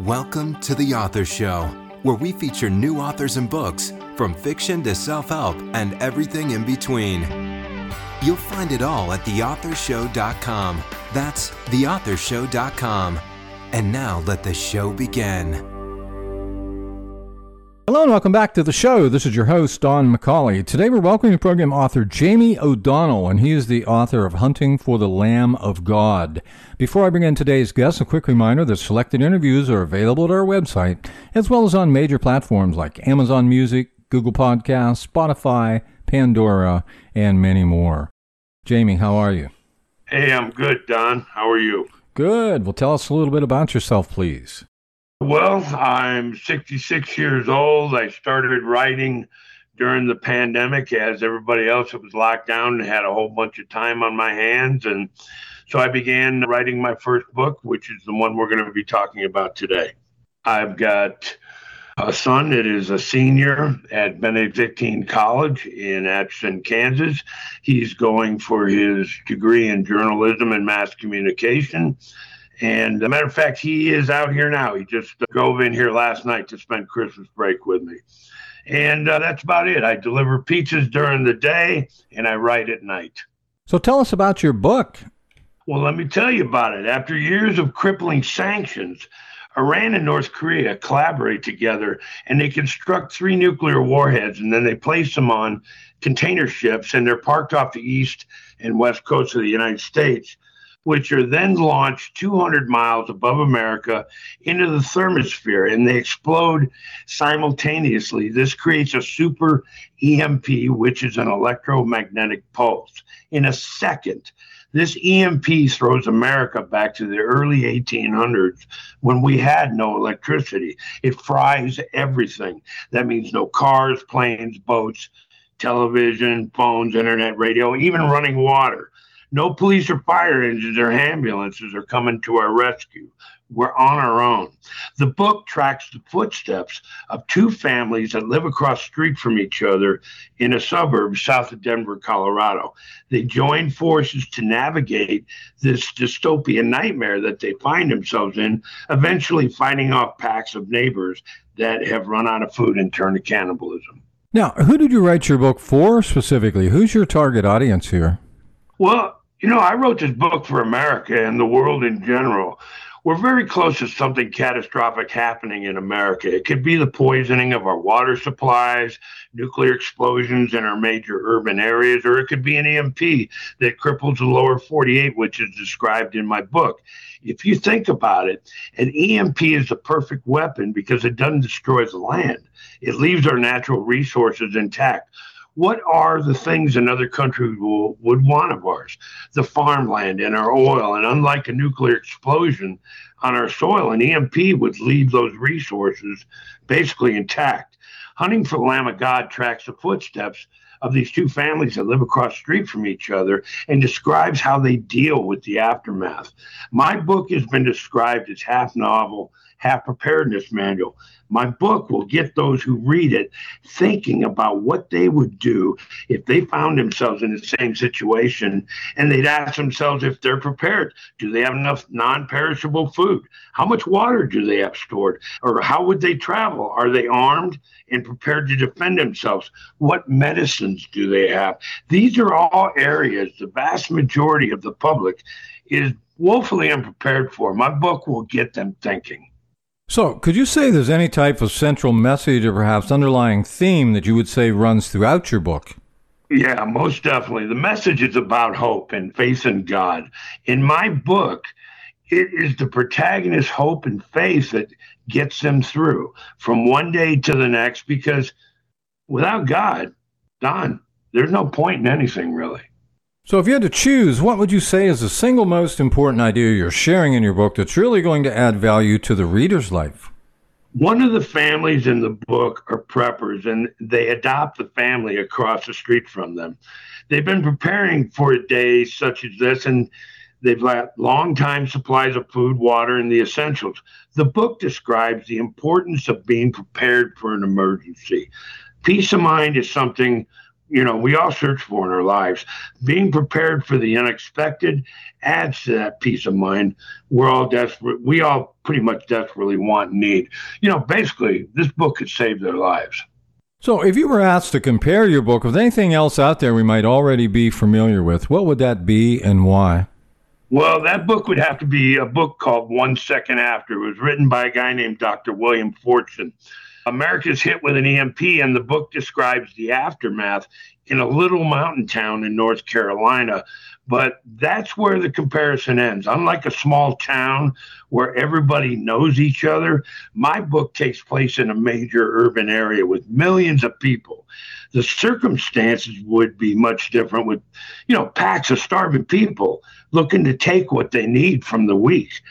Welcome to The Author Show, where we feature new authors and books, from fiction to self help and everything in between. You'll find it all at theauthorshow.com. That's theauthorshow.com. And now let the show begin. Hello and welcome back to the show. This is your host, Don McCauley. Today we're welcoming the program author Jamey O'Donnell, and he is the author of Hunting for the Lamb of God. Before I bring in today's guest, a quick reminder that selected interviews are available at our website, as well as on major platforms like Amazon Music, Google Podcasts, Spotify, Pandora, and many more. Jamey, how are you? Hey, I'm good, Don. How are you? Good. Well, tell us a little bit about yourself, please. Well, I'm 66 years old. I started writing during the pandemic as everybody else that was locked down and had a whole bunch of time on my hands. And so I began writing my first book, which is the one we're going to be talking about today. I've got a son that is a senior at Benedictine College in Atchison, Kansas. He's going for his degree in journalism and mass communication. And a matter of fact, he is out here now. He just drove in here last night to spend Christmas break with me. And uh, that's about it. I deliver pizzas during the day and I write at night. So tell us about your book. Well, let me tell you about it. After years of crippling sanctions, Iran and North Korea collaborate together and they construct three nuclear warheads and then they place them on container ships and they're parked off the east and west coast of the United States, which are then launched 200 miles above America into the thermosphere and they explode simultaneously. This creates a super EMP, which is an electromagnetic pulse, in a second. This EMP throws America back to the early 1800s when we had no electricity. It fries everything. That means no cars, planes, boats, television, phones, internet, radio, even running water. No police or fire engines or ambulances are coming to our rescue. We're on our own. The book tracks the footsteps of two families that live across the street from each other in a suburb south of Denver, Colorado. They join forces to navigate this dystopian nightmare that they find themselves in, eventually fighting off packs of neighbors that have run out of food and turned to cannibalism. Now, who did you write your book for specifically? Who's your target audience here? Well, you know, I wrote this book for America and the world in general we're very close to something catastrophic happening in America. It could be the poisoning of our water supplies, nuclear explosions in our major urban areas, or it could be an EMP that cripples the lower 48, which is described in my book. If you think about it, an EMP is the perfect weapon because it doesn't destroy the land, it leaves our natural resources intact what are the things another country will, would want of ours? The farmland and our oil. And unlike a nuclear explosion on our soil, an EMP would leave those resources basically intact. Hunting for the Lamb of God tracks the footsteps of these two families that live across street from each other and describes how they deal with the aftermath. My book has been described as half novel, half preparedness manual. My book will get those who read it thinking about what they would do if they found themselves in the same situation and they'd ask themselves if they're prepared. Do they have enough non perishable food? How much water do they have stored? Or how would they travel? Are they armed and prepared to defend themselves? What medicines do they have? These are all areas the vast majority of the public is woefully unprepared for. My book will get them thinking. So, could you say there's any type of central message or perhaps underlying theme that you would say runs throughout your book? Yeah, most definitely. The message is about hope and faith in God. In my book, it is the protagonist's hope and faith that gets them through from one day to the next because without God, Don, there's no point in anything really. So, if you had to choose, what would you say is the single most important idea you're sharing in your book that's really going to add value to the reader's life? One of the families in the book are preppers, and they adopt the family across the street from them. They've been preparing for a day such as this, and they've got long time supplies of food, water, and the essentials. The book describes the importance of being prepared for an emergency. Peace of mind is something you know, we all search for in our lives. Being prepared for the unexpected adds to that peace of mind. We're all desperate. We all pretty much desperately want and need. You know, basically, this book could save their lives. So, if you were asked to compare your book with anything else out there we might already be familiar with, what would that be and why? Well, that book would have to be a book called One Second After. It was written by a guy named Dr. William Forstchen. America's hit with an EMP, and the book describes the aftermath in a little mountain town in North Carolina. But that's where the comparison ends. Unlike a small town where everybody knows each other, my book takes place in a major urban area with millions of people. The circumstances would be much different with, you know, packs of starving people looking to take what they need from the weak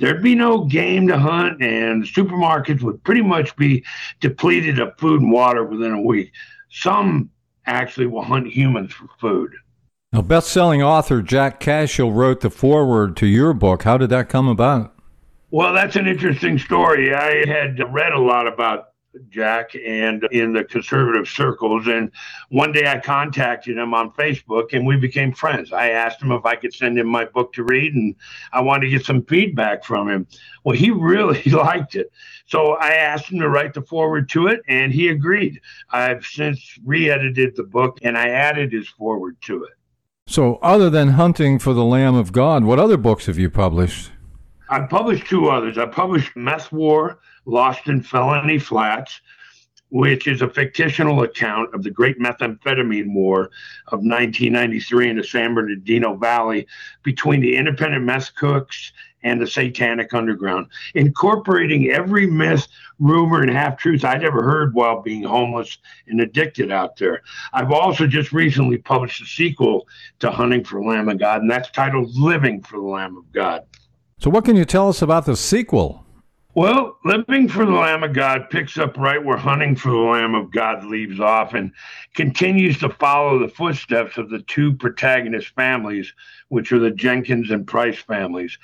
there'd be no game to hunt, and supermarkets would pretty much be depleted of food and water within a week. Some actually will hunt humans for food. Now, best-selling author Jack Cashill wrote the foreword to your book. How did that come about? Well, that's an interesting story. I had read a lot about Jack and in the conservative circles. And one day I contacted him on Facebook and we became friends. I asked him if I could send him my book to read and I wanted to get some feedback from him. Well, he really liked it. So I asked him to write the foreword to it and he agreed. I've since re edited the book and I added his foreword to it. So, other than Hunting for the Lamb of God, what other books have you published? I published two others. I published Meth War Lost in Felony Flats, which is a fictional account of the great methamphetamine war of 1993 in the San Bernardino Valley between the independent meth cooks and the satanic underground, incorporating every myth, rumor, and half truth I'd ever heard while being homeless and addicted out there. I've also just recently published a sequel to Hunting for the Lamb of God, and that's titled Living for the Lamb of God. So, what can you tell us about the sequel? Well, Living for the Lamb of God picks up right where Hunting for the Lamb of God leaves off and continues to follow the footsteps of the two protagonist families, which are the Jenkins and Price families.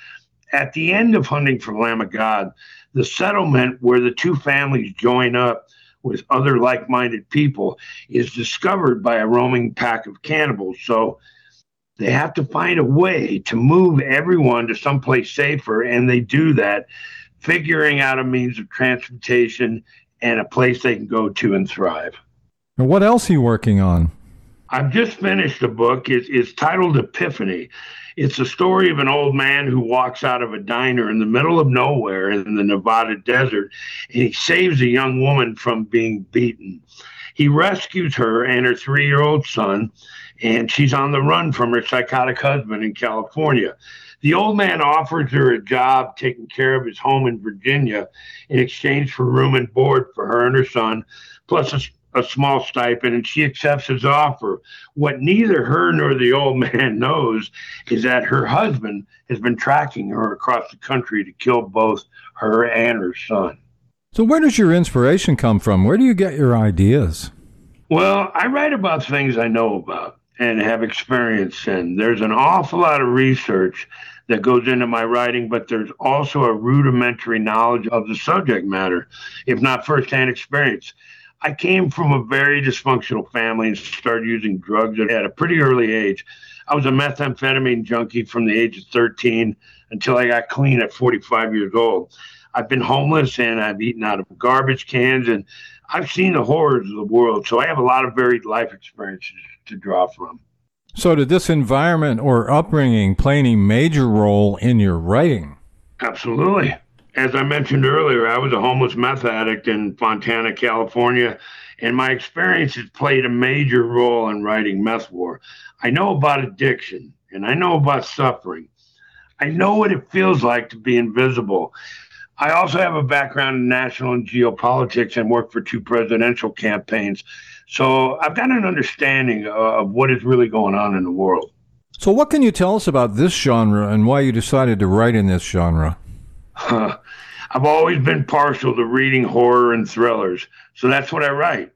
At the end of Hunting for the Lamb of God, the settlement where the two families join up with other like minded people is discovered by a roaming pack of cannibals. So they have to find a way to move everyone to someplace safer, and they do that figuring out a means of transportation and a place they can go to and thrive. And what else are you working on? I've just finished a book. It's, it's titled Epiphany. It's a story of an old man who walks out of a diner in the middle of nowhere in the Nevada desert and he saves a young woman from being beaten. He rescues her and her three year old son, and she's on the run from her psychotic husband in California. The old man offers her a job taking care of his home in Virginia in exchange for room and board for her and her son, plus a, a small stipend, and she accepts his offer. What neither her nor the old man knows is that her husband has been tracking her across the country to kill both her and her son. So, where does your inspiration come from? Where do you get your ideas? Well, I write about things I know about and have experience in. There's an awful lot of research that goes into my writing, but there's also a rudimentary knowledge of the subject matter, if not firsthand experience. I came from a very dysfunctional family and started using drugs at a pretty early age. I was a methamphetamine junkie from the age of 13 until I got clean at 45 years old. I've been homeless and I've eaten out of garbage cans and I've seen the horrors of the world. So I have a lot of varied life experiences to draw from. So, did this environment or upbringing play any major role in your writing? Absolutely. As I mentioned earlier, I was a homeless meth addict in Fontana, California, and my experiences played a major role in writing Meth War. I know about addiction and I know about suffering. I know what it feels like to be invisible. I also have a background in national and geopolitics and worked for two presidential campaigns. So I've got an understanding of what is really going on in the world. So, what can you tell us about this genre and why you decided to write in this genre? I've always been partial to reading horror and thrillers, so that's what I write.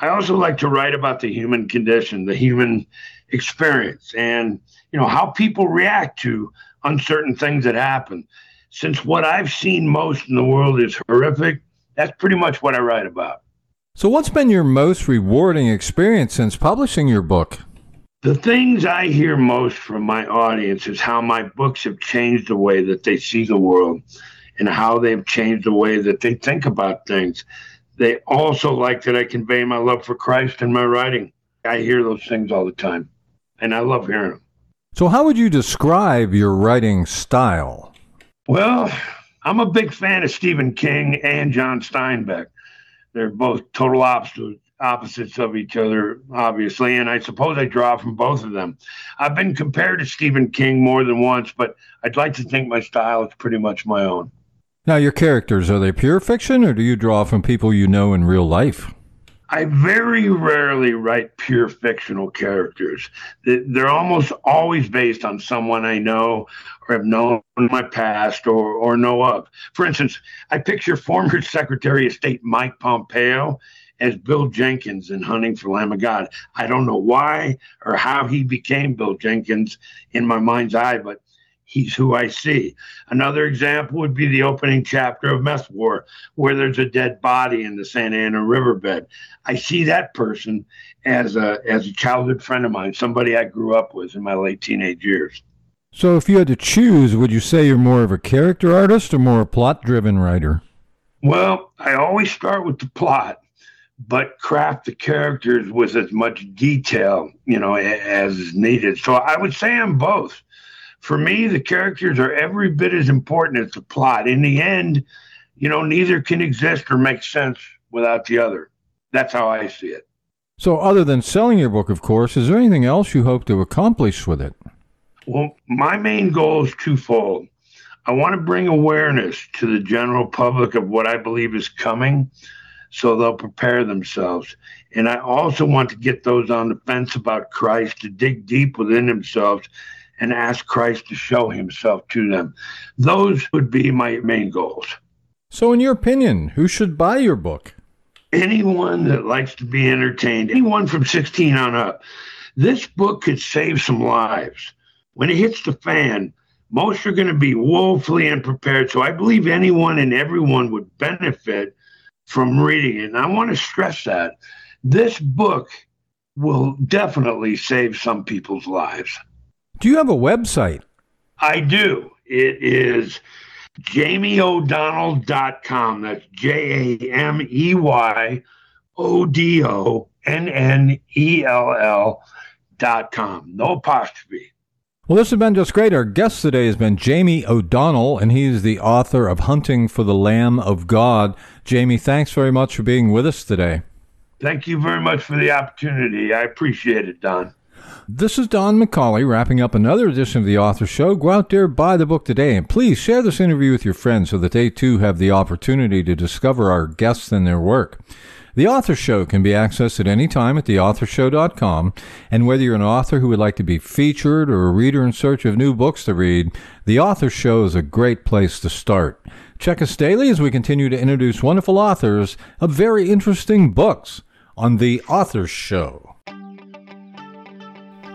I also like to write about the human condition, the human experience, and you know how people react to uncertain things that happen since what I've seen most in the world is horrific, that's pretty much what I write about. So, what's been your most rewarding experience since publishing your book? The things I hear most from my audience is how my books have changed the way that they see the world and how they've changed the way that they think about things. They also like that I convey my love for Christ in my writing. I hear those things all the time, and I love hearing them. So, how would you describe your writing style? Well, I'm a big fan of Stephen King and John Steinbeck. They're both total opposites opposites of each other, obviously, and I suppose I draw from both of them. I've been compared to Stephen King more than once, but I'd like to think my style is pretty much my own. Now, your characters, are they pure fiction or do you draw from people you know in real life? I very rarely write pure fictional characters. They're almost always based on someone I know or have known in my past or, or know of. For instance, I picture former Secretary of State Mike Pompeo as Bill Jenkins in Hunting for Lamb of God. I don't know why or how he became Bill Jenkins in my mind's eye, but he's who I see. Another example would be the opening chapter of Meth War, where there's a dead body in the Santa Ana riverbed. I see that person as a as a childhood friend of mine, somebody I grew up with in my late teenage years. So, if you had to choose, would you say you're more of a character artist or more a plot driven writer? Well, I always start with the plot, but craft the characters with as much detail, you know, as is needed. So I would say I'm both for me, the characters are every bit as important as the plot. In the end, you know, neither can exist or make sense without the other. That's how I see it. So, other than selling your book, of course, is there anything else you hope to accomplish with it? Well, my main goal is twofold. I want to bring awareness to the general public of what I believe is coming so they'll prepare themselves. And I also want to get those on the fence about Christ to dig deep within themselves and ask Christ to show himself to them. Those would be my main goals. So, in your opinion, who should buy your book? Anyone that likes to be entertained, anyone from 16 on up. This book could save some lives. When it hits the fan, most are going to be woefully unprepared. So, I believe anyone and everyone would benefit from reading it. And I want to stress that this book will definitely save some people's lives. Do you have a website? I do. It is jameyodonnell.com. That's J A M E Y O D O N N E L L dot com. No apostrophe. Well, this has been just great. Our guest today has been Jamey O'Donnell, and he's the author of Hunting for the Lamb of God. Jamey, thanks very much for being with us today. Thank you very much for the opportunity. I appreciate it, Don. This is Don McCauley wrapping up another edition of the Author Show. Go out there, buy the book today, and please share this interview with your friends so that they too have the opportunity to discover our guests and their work. The Author Show can be accessed at any time at theauthorshow.com. And whether you're an author who would like to be featured or a reader in search of new books to read, The Author Show is a great place to start. Check us daily as we continue to introduce wonderful authors of very interesting books on The Author Show.